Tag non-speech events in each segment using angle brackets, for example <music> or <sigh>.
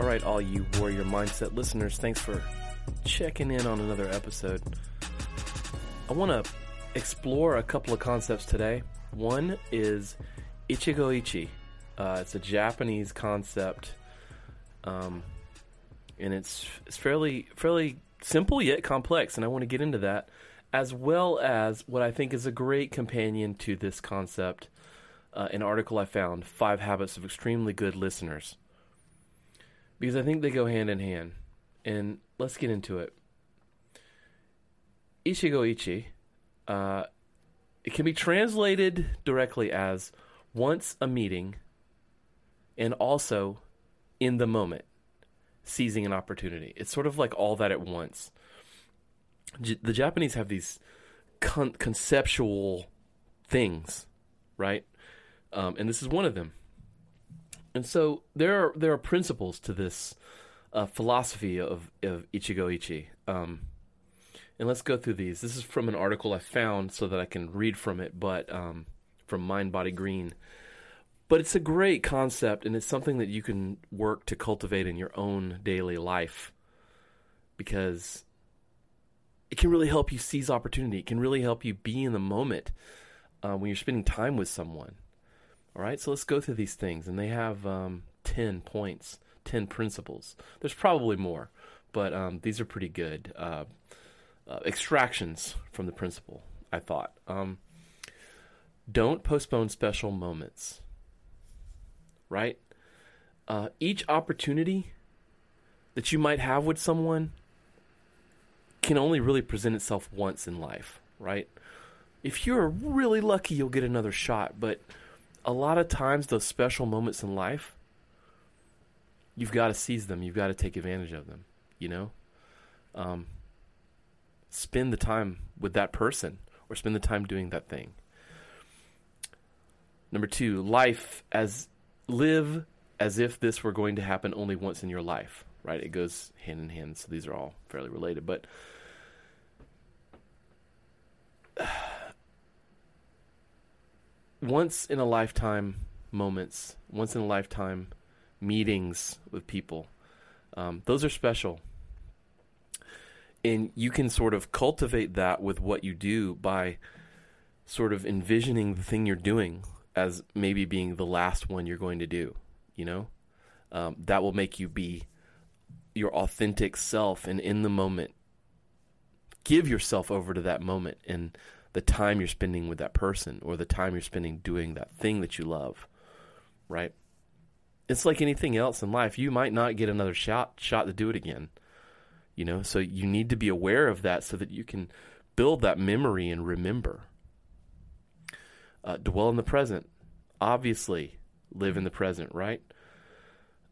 All right, all you Warrior Mindset listeners, thanks for checking in on another episode. I want to explore a couple of concepts today. One is Ichigo Ichi. Uh, it's a Japanese concept, um, and it's it's fairly fairly simple yet complex, and I want to get into that, as well as what I think is a great companion to this concept. Uh, an article I found: Five Habits of Extremely Good Listeners because I think they go hand in hand. And let's get into it. Ichigo Ichi, uh, it can be translated directly as once a meeting and also in the moment, seizing an opportunity. It's sort of like all that at once. J- the Japanese have these con- conceptual things, right? Um, and this is one of them. And so there are there are principles to this uh, philosophy of, of Ichigo Ichi. Um, and let's go through these. This is from an article I found so that I can read from it, but um, from Mind Body Green. But it's a great concept, and it's something that you can work to cultivate in your own daily life because it can really help you seize opportunity. It can really help you be in the moment uh, when you're spending time with someone. All right, so let's go through these things, and they have um, ten points, ten principles. There's probably more, but um, these are pretty good uh, uh, extractions from the principle. I thought. Um, don't postpone special moments. Right. Uh, each opportunity that you might have with someone can only really present itself once in life. Right. If you're really lucky, you'll get another shot, but a lot of times those special moments in life you've got to seize them. You've got to take advantage of them you know? Um, spend the time with that person or spend the time doing that thing. Number two life as live as if this were going to happen only once in your life right? It goes hand in hand so these are all fairly related but once in a lifetime moments, once in a lifetime meetings with people. Um, those are special. And you can sort of cultivate that with what you do by sort of envisioning the thing you're doing as maybe being the last one you're going to do, you know? Um, that will make you be your authentic self and in the moment. Give yourself over to that moment and the time you're spending with that person or the time you're spending doing that thing that you love, right? It's like anything else in life. You might not get another shot shot to do it again. You know, so you need to be aware of that so that you can build that memory and remember. Uh, dwell in the present. Obviously, live in the present, right?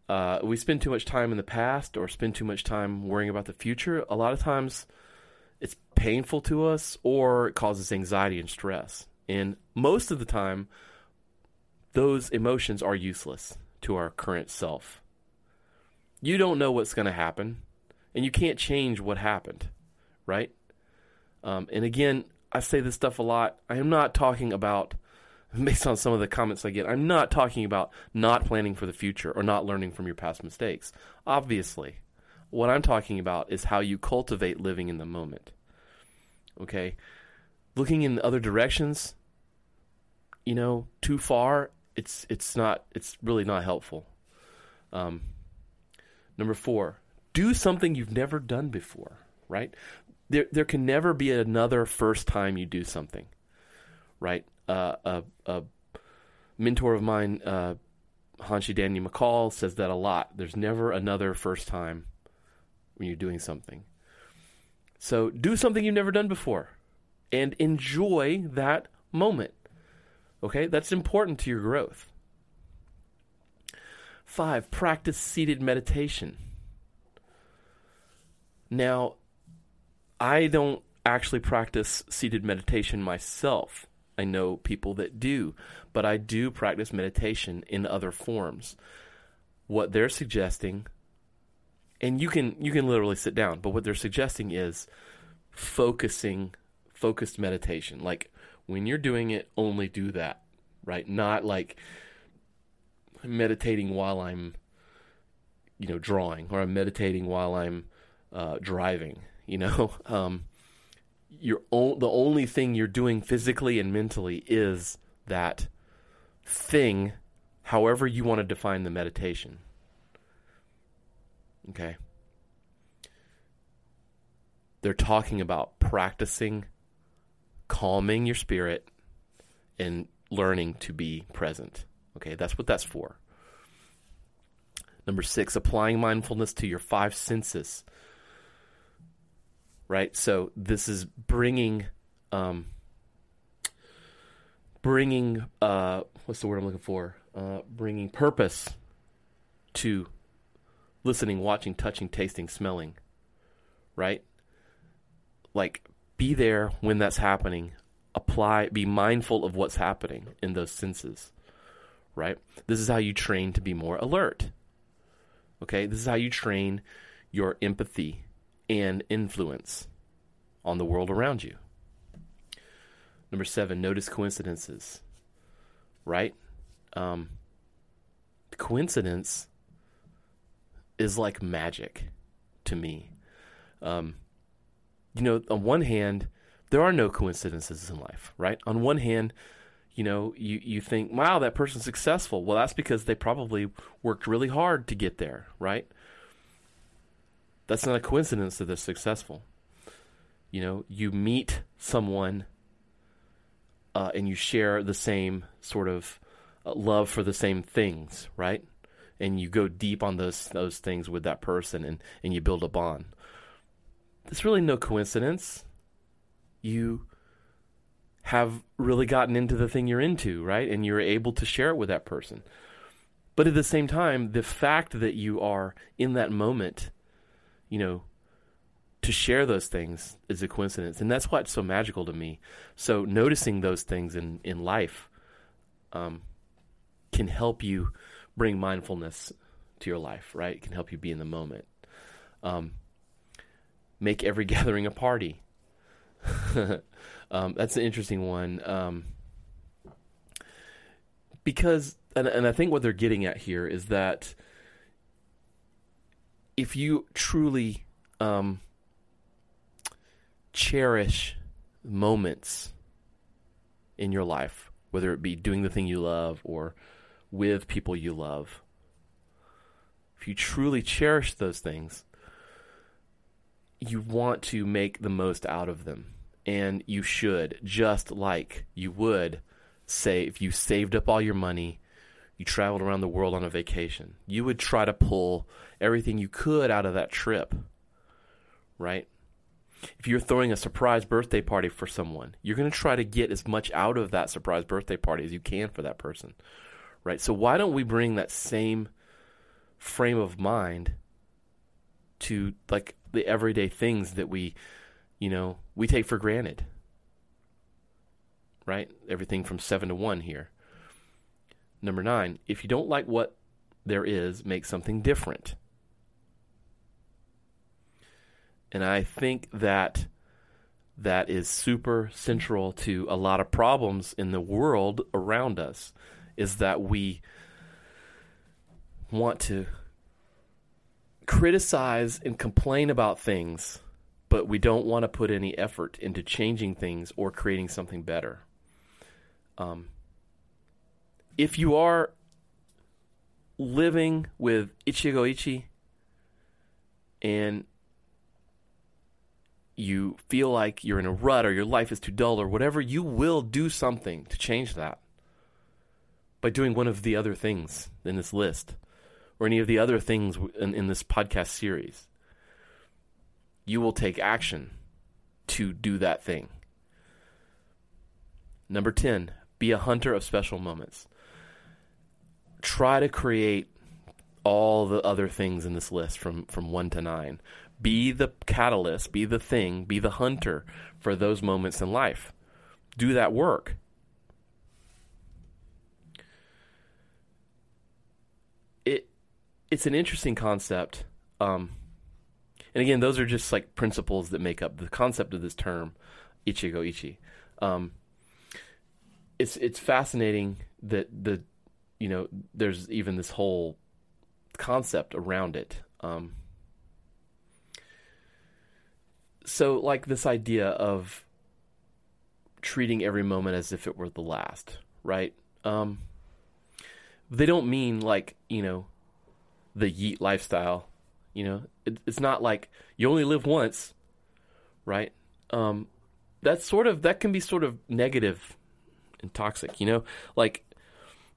Uh, we spend too much time in the past or spend too much time worrying about the future. A lot of times, it's painful to us or it causes anxiety and stress. And most of the time, those emotions are useless to our current self. You don't know what's going to happen, and you can't change what happened, right? Um, and again, I say this stuff a lot. I am not talking about, <laughs> based on some of the comments I get, I'm not talking about not planning for the future or not learning from your past mistakes. Obviously, what I'm talking about is how you cultivate living in the moment. Okay? Looking in other directions, you know, too far, it's it's not it's really not helpful. Um, number 4, do something you've never done before, right? There there can never be another first time you do something. Right? Uh, a a mentor of mine uh, Hanshi Daniel McCall says that a lot. There's never another first time when you're doing something. So do something you've never done before and enjoy that moment. Okay? That's important to your growth. Five, practice seated meditation. Now, I don't actually practice seated meditation myself. I know people that do, but I do practice meditation in other forms. What they're suggesting and you can you can literally sit down, but what they're suggesting is focusing focused meditation. Like when you're doing it, only do that, right? Not like meditating while I'm you know drawing or I'm meditating while I'm uh, driving, you know. <laughs> Um, you're o- the only thing you're doing physically and mentally is that thing, however you want to define the meditation. Okay. They're talking about practicing calming your spirit and learning to be present. Okay, that's what that's for. Number six, applying mindfulness to your five senses right? So this is bringing, um, bringing, uh, what's the word I'm looking for? Uh, bringing purpose to listening, watching, touching, tasting, smelling, right? Like, be there when that's happening. Apply, be mindful of what's happening in those senses, right? This is how you train to be more alert. Okay, this is how you train your empathy and influence on the world around you. Number seven, notice coincidences. Right? Um, coincidence is like magic to me. Um, you know, on one hand, there are no coincidences in life, right? On one hand, you know, you, you think, wow, that person's successful. Well, that's because they probably worked really hard to get there, right? That's not a coincidence that they're successful. You know, you meet someone uh, and you share the same sort of uh, love for the same things, right? And you go deep on those those things with that person, and and you build a bond. It's really no coincidence. You have really gotten into the thing you're into, right? And you're able to share it with that person. But at the same time, the fact that you are in that moment you know, to share those things is a coincidence. And that's what's so magical to me. So noticing those things in, in life um, can help you bring mindfulness to your life, right? It can help you be in the moment. Um, make every <laughs> gathering a party. <laughs> um, that's an interesting one. Um, because, and, and I think what they're getting at here is that if you truly um, cherish moments in your life, whether it be doing the thing you love or with people you love, if you truly cherish those things, you want to make the most out of them. And you should, just like you would say if you saved up all your money you traveled around the world on a vacation. You would try to pull everything you could out of that trip, right? If you're throwing a surprise birthday party for someone, you're going to try to get as much out of that surprise birthday party as you can for that person, right? So why don't we bring that same frame of mind to like the everyday things that we, you know, we take for granted, right? Everything from seven to one here Number nine, if you don't like what there is, make something different. And I think that that is super central to a lot of problems in the world around us is that we want to criticize and complain about things, but we don't want to put any effort into changing things or creating something better. Um, if you are living with Ichigo Ichi and you feel like you're in a rut or your life is too dull or whatever, you will do something to change that by doing one of the other things in this list or any of the other things in, in this podcast series. You will take action to do that thing. Number 10, be a hunter of special moments try to create all the other things in this list from from 1 to 9. Be the catalyst, be the thing, be the hunter for those moments in life. Do that work. It it's an interesting concept. Um, and again, those are just like principles that make up the concept of this term, ichigo ichi. Um, it's it's fascinating that the you know there's even this whole concept around it. Um, so like this idea of treating every moment as if it were the last, right? Um, they don't mean like you know the yeet lifestyle. You know, it, it's not like you only live once, right? Um, that's sort of that can be sort of negative and toxic. You know, like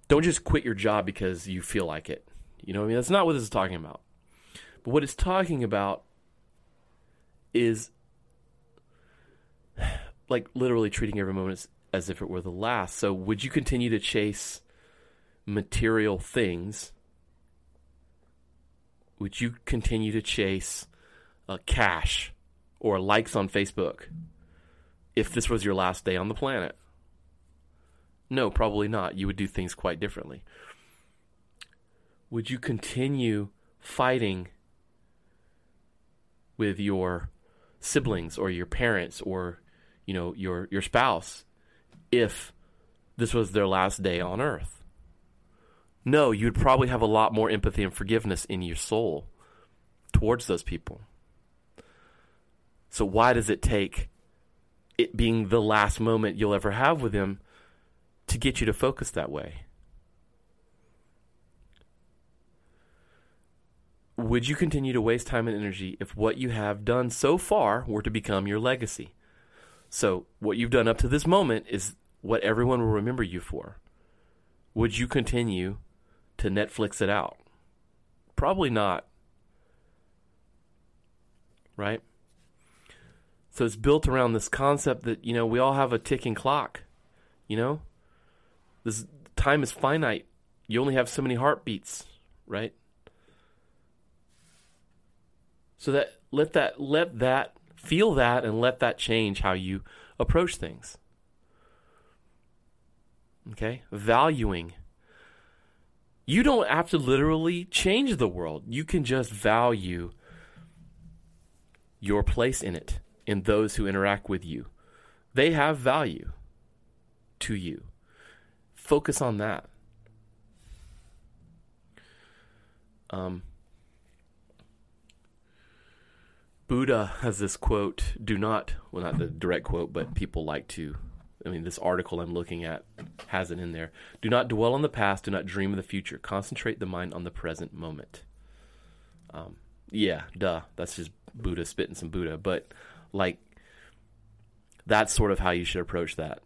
don't just quit your job because you feel like it. You know, I mean that's not what this is talking about. But what it's talking about is <sighs> like literally treating every moment as, as if it were the last. So would you continue to chase material things? Would you continue to chase uh, cash or likes on Facebook if this was your last day on the planet? No, probably not. You would do things quite differently. Would you continue fighting with your siblings or your parents or you know your your spouse if this was their last day on earth? No, you'd probably have a lot more empathy and forgiveness in your soul towards those people. So why does it take it being the last moment you'll ever have with them to get you to focus that way? Would you continue to waste time and energy if what you have done so far were to become your legacy? So, what you've done up to this moment is what everyone will remember you for. Would you continue to Netflix it out? Probably not. Right? So it's built around this concept that, you know, we all have a ticking clock. You know? This time is finite. You only have so many heartbeats, right? So that let that let that feel that and let that change how you approach things. Okay? Valuing. You don't have to literally change the world. You can just value your place in it, in those who interact with you. They have value to you. Focus on that. Um, Buddha has this quote do not, well, not the direct quote, but people like to. I mean, this article I'm looking at has it in there. Do not dwell on the past. Do not dream of the future. Concentrate the mind on the present moment. Um, yeah, duh. That's just Buddha spitting some Buddha. But, like, that's sort of how you should approach that.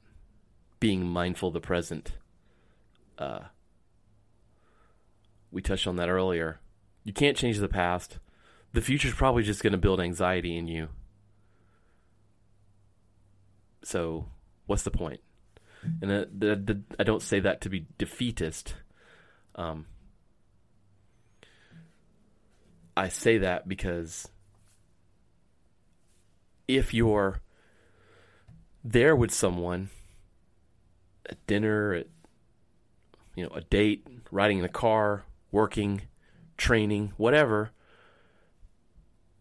Being mindful of the present. Uh, we touched on that earlier. You can't change the past the future's probably just going to build anxiety in you. So, what's the point? And uh, the, the, I don't say that to be defeatist. Um, I say that because if you're there with someone at dinner, at you know, a date, riding in a car, working, training, whatever,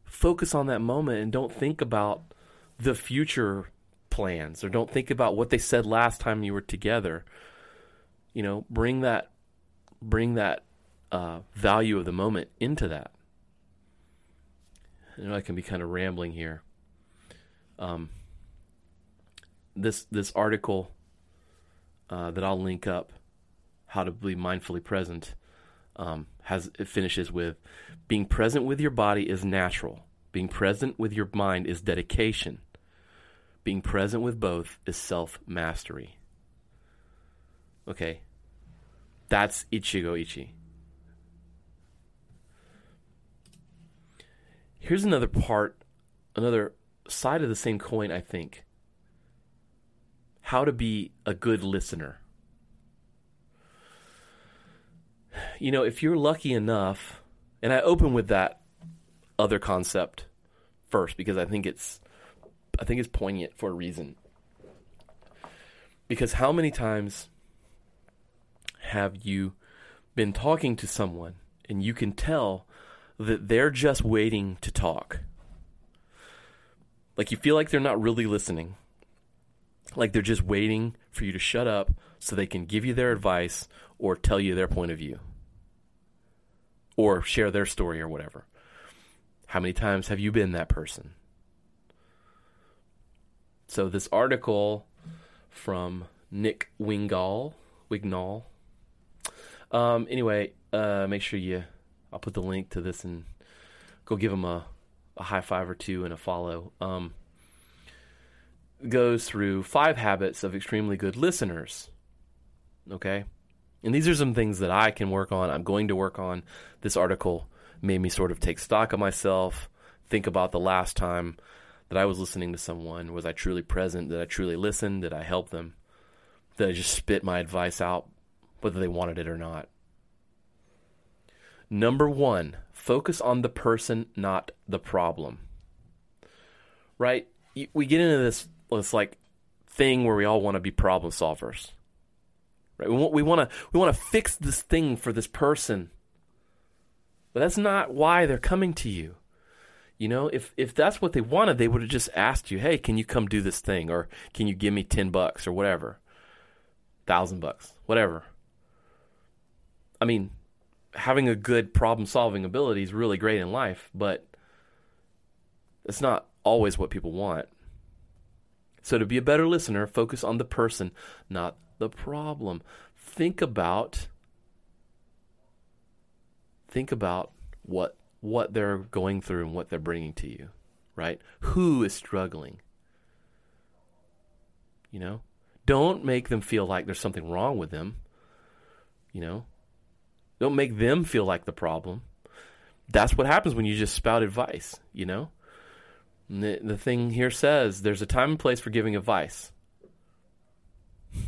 focus on that moment and don't think about the future plans or don't think about what they said last time you were together. You know, bring that bring that uh, value of the moment into that. I know I can be kind of rambling here. Um, this this article uh, that I'll link up, how to be mindfully present, um, has it finishes with being present with your body is natural. Being present with your mind is dedication. Being present with both is self mastery. Okay. That's Ichigo Ichi. Here's another part, another side of the same coin, I think. How to be a good listener. you know, if you're lucky enough, and I open with that other concept first because I think it's I think it's poignant for a reason. Because how many times have you been talking to someone and you can tell that they're just waiting to talk? Like you feel like they're not really listening. Like they're just waiting for you to shut up so they can give you their advice or tell you their point of view or share their story or whatever. How many times have you been that person? So this article from Nick Wingall, Wignall. Um, anyway, uh, make sure you. I'll put the link to this and go give him a, a high five or two and a follow. Um, goes through five habits of extremely good listeners. Okay, and these are some things that I can work on. I'm going to work on. This article made me sort of take stock of myself, think about the last time that I was listening to someone. Was I truly present? Did I truly listen? Did I help them? Did I just spit my advice out, whether they wanted it or not? Number one, focus on the person, not the problem. Right? We get into this, this like thing where we all want to be problem solvers. Right? We want we want to we want to fix this thing for this person. But that's not why they're coming to you. You know, if if that's what they wanted, they would have just asked you, "Hey, can you come do this thing or can you give me 10 bucks or whatever?" 1000 bucks, whatever. I mean, having a good problem-solving ability is really great in life, but it's not always what people want. So to be a better listener, focus on the person, not the problem. Think about think about what what they're going through and what they're bringing to you, right? Who is struggling? You know, don't make them feel like there's something wrong with them. You know, don't make them feel like the problem. That's what happens when you just spout advice, you know? The, the thing here says there's a time and place for giving advice. <laughs>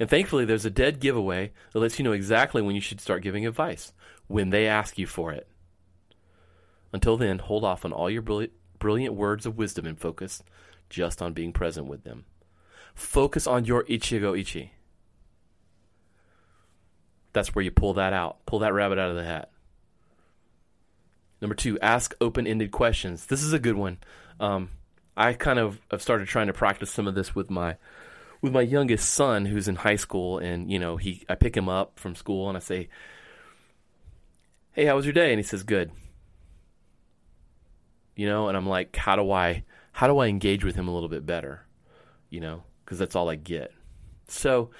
And thankfully, there's a dead giveaway that lets you know exactly when you should start giving advice, when they ask you for it. Until then, hold off on all your brilliant, words of wisdom and focus just on being present with them. Focus on your Ichigo Ichi. That's where you pull that out, pull that rabbit out of the hat. Number two, ask open ended questions. This is a good one. Um, I kind of have started trying to practice some of this with my with my youngest son who's in high school and you know he I pick him up from school and I say hey how was your day and he says good you know and I'm like how do I how do I engage with him a little bit better you know because that's all I get so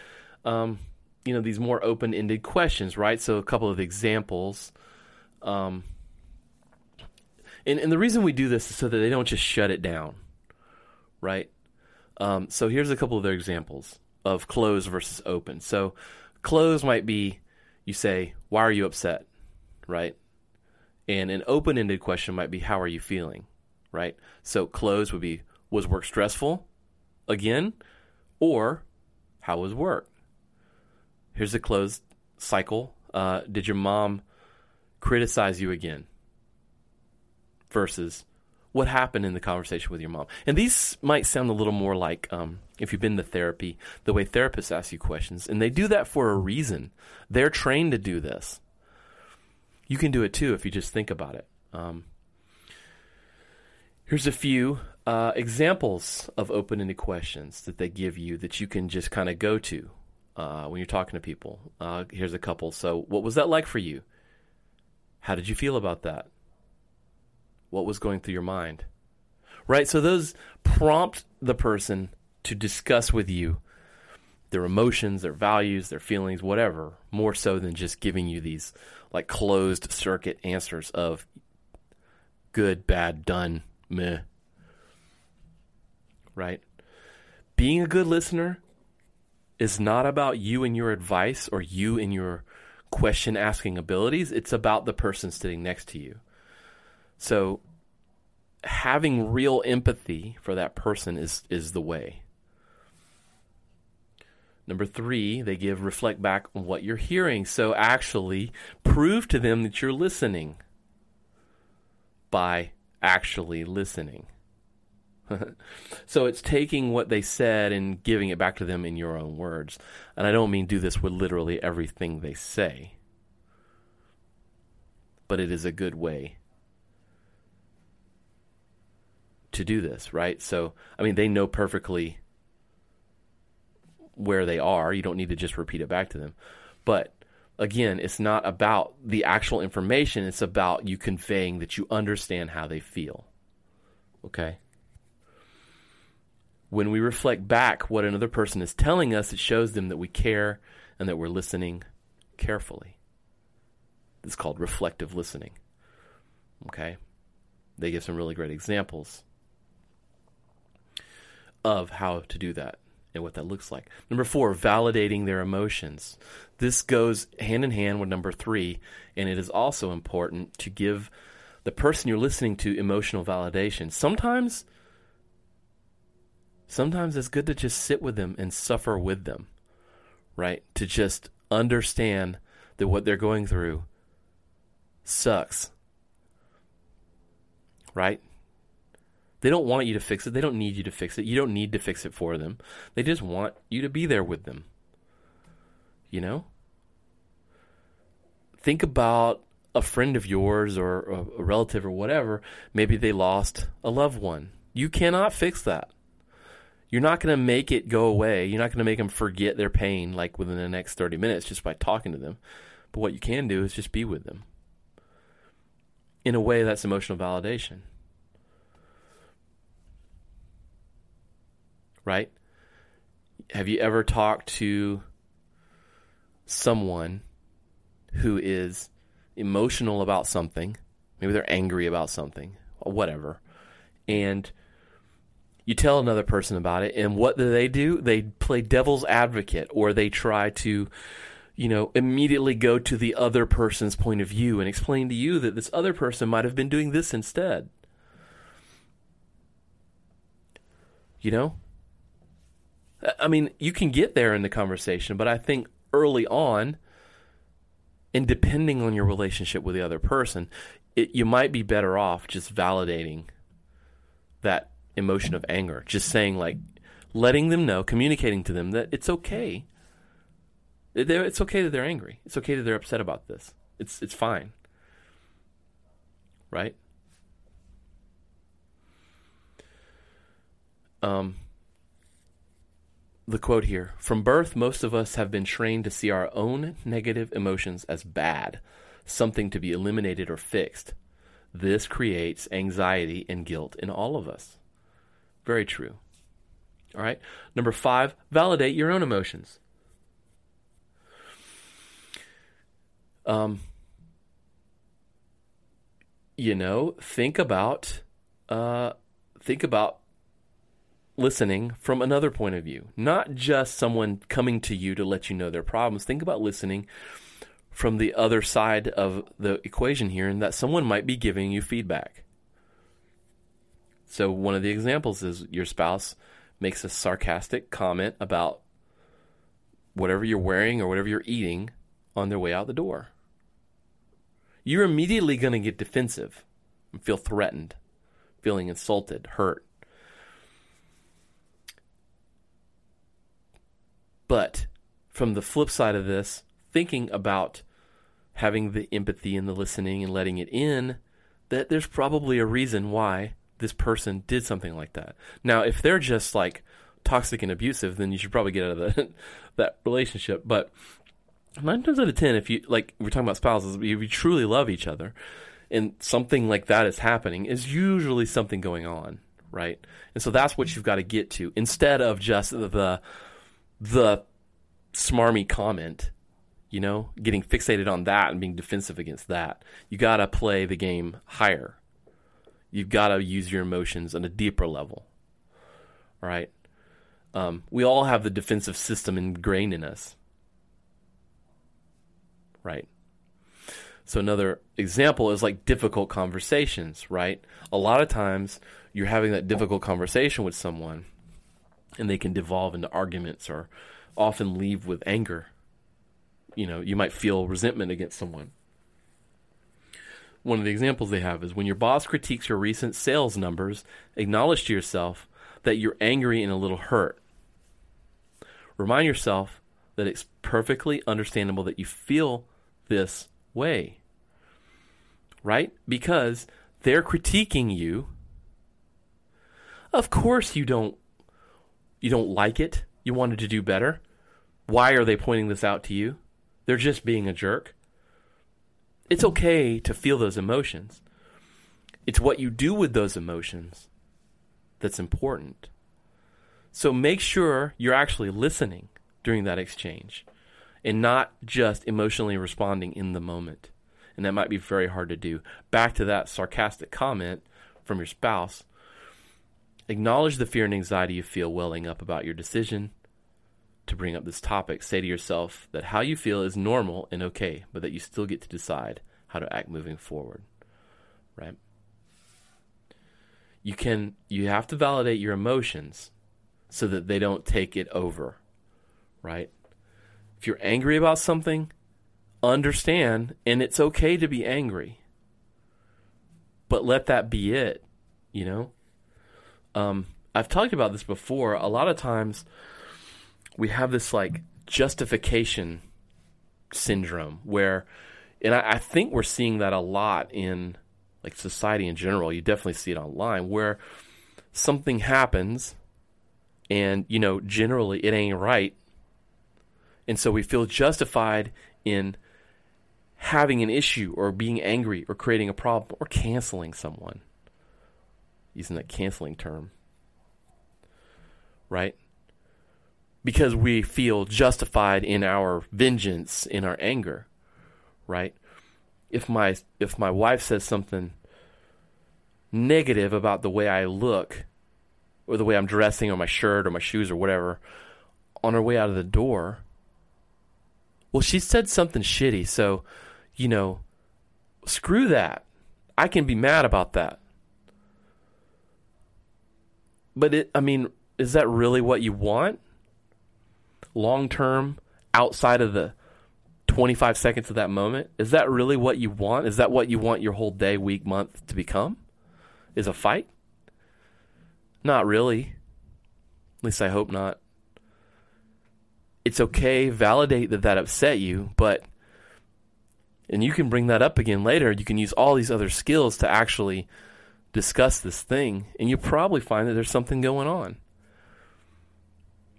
um, you know these more open-ended questions right so a couple of examples um, and, and the reason we do this is so that they don't just shut it down right um, so here's a couple of their examples of close versus open. So close might be you say, "Why are you upset?" right? And an open-ended question might be, "How are you feeling?" right? So close would be, "Was work stressful?" again, or "How was work?" Here's a closed cycle. Uh, did your mom criticize you again? Versus what happened in the conversation with your mom. And these might sound a little more like, um, if you've been to therapy, the way therapists ask you questions. And they do that for a reason. They're trained to do this. You can do it too if you just think about it. Um, here's a few uh, examples of open ended questions that they give you that you can just kind of go to uh, when you're talking to people. Uh, here's a couple. So, what was that like for you? How did you feel about that? what was going through your mind. Right? So those prompt the person to discuss with you their emotions, their values, their feelings, whatever, more so than just giving you these like closed circuit answers of good, bad, done, meh. Right? Being a good listener is not about you and your advice or you and your question asking abilities. It's about the person sitting next to you. So having real empathy for that person is is the way. Number three, they give reflect back on what you're hearing. So actually prove to them that you're listening by actually listening. <laughs> so it's taking what they said and giving it back to them in your own words. And I don't mean do this with literally everything they say, but it is a good way to do this, right? So, I mean, they know perfectly where they are. You don't need to just repeat it back to them. But again, it's not about the actual information, it's about you conveying that you understand how they feel. Okay? When we reflect back what another person is telling us, it shows them that we care and that we're listening carefully. It's called reflective listening. Okay? They give some really great examples of how to do that and what that looks like. Number four, validating their emotions. This goes hand in hand with number three, and it is also important to give the person you're listening to emotional validation. Sometimes, sometimes it's good to just sit with them and suffer with them, right? To just understand that what they're going through sucks, right? They don't want you to fix it. They don't need you to fix it. You don't need to fix it for them. They just want you to be there with them. You know? Think about a friend of yours or a, relative or whatever. Maybe they lost a loved one. You cannot fix that. You're not going to make it go away. You're not going to make them forget their pain like within the next 30 minutes just by talking to them. But what you can do is just be with them. In a way, that's emotional validation. Right? Have you ever talked to someone who is emotional about something? Maybe they're angry about something, whatever. And you tell another person about it, and what do they do? They play devil's advocate, or they try to, you know, immediately go to the other person's point of view and explain to you that this other person might have been doing this instead. You know? I mean, you can get there in the conversation, but I think early on, and depending on your relationship with the other person, it, you might be better off just validating that emotion of anger. Just saying, like, letting them know, communicating to them that it's okay. It's okay that they're angry. It's okay that they're upset about this. It's it's fine. Right? Um, the quote here From birth, most of us have been trained to see our own negative emotions as bad, something to be eliminated or fixed. This creates anxiety and guilt in all of us. Very true. All right. Number five, validate your own emotions. Um, you know, think about, uh, think about listening from another point of view, not just someone coming to you to let you know their problems. Think about listening from the other side of the equation here, and that someone might be giving you feedback. So, one of the examples is your spouse makes a sarcastic comment about whatever you're wearing or whatever you're eating on their way out the door. You're immediately going to get defensive and feel threatened, feeling insulted, hurt. But from the flip side of this, thinking about having the empathy and the listening and letting it in, that there's probably a reason why this person did something like that. Now, if they're just like toxic and abusive, then you should probably get out of the, <laughs> that relationship. But nine times out of ten, if you like, we're talking about spouses, if you truly love each other, and something like that is happening, is usually something going on, right? And so that's what you've got to get to instead of just the the smarmy comment, you know, getting fixated on that and being defensive against that. You got to play the game higher. You've got to use your emotions on a deeper level. All right? Um, we all have the defensive system ingrained in us. Right? So, another example is like difficult conversations, right? A lot of times you're having that difficult conversation with someone and they can devolve into arguments or often leave with anger. You know, you might feel resentment against someone. One of the examples they have is when your boss critiques your recent sales numbers, acknowledge to yourself that you're angry and a little hurt. Remind yourself that it's perfectly understandable that you feel this way. Right? Because they're critiquing you. Of course you don't you don't like it. You wanted to do better. Why are they pointing this out to you? They're just being a jerk. It's okay to feel those emotions. It's what you do with those emotions that's important. So make sure you're actually listening during that exchange and not just emotionally responding in the moment. And that might be very hard to do. Back to that sarcastic comment from your spouse. Acknowledge the fear and anxiety you feel welling up about your decision to bring up this topic, say to yourself that how you feel is normal and okay, but that you still get to decide how to act moving forward. Right? You can you have to validate your emotions so that they don't take it over. Right? If you're angry about something, understand and it's okay to be angry. But let that be it, you know? Um I've talked about this before. A lot of times we have this like justification syndrome where and I, I, think we're seeing that a lot in like society in general. You definitely see it online where something happens and you know generally it ain't right. And so we feel justified in having an issue or being angry or creating a problem or canceling someone using that canceling term right because we feel justified in our vengeance, in our anger, right? If my if my wife says something negative about the way I look or the way I'm dressing or my shirt or my shoes or whatever on her way out of the door, well, she said something shitty, so you know, screw that. I can be mad about that. But it I mean, is that really what you want? long term outside of the 25 seconds of that moment? Is that really what you want? Is that what you want your whole day, week, month to become? Is a fight? Not really. At least I hope not. It's okay, validate that that upset you, but and you can bring that up again later. You can use all these other skills to actually discuss this thing, and you probably find that there's something going on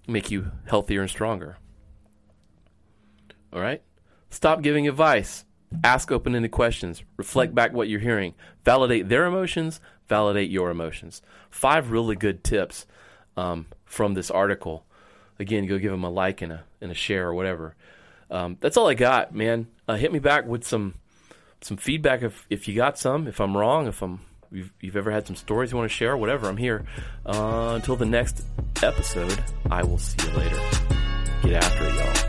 make you healthier and stronger. All right? Stop giving advice. Ask open ended questions. Reflect back what you're hearing. Validate their emotions. Validate your emotions. Five really good tips um, from this article. Again, go give them a like and a, and a share or whatever. Um, that's all I got, man. Uh, hit me back with some some feedback if, if you got some. If I'm wrong, if I'm you've, you've ever had some stories you want to share, whatever, I'm here. Uh, until the next episode, I will see you later. Get after it, y'all.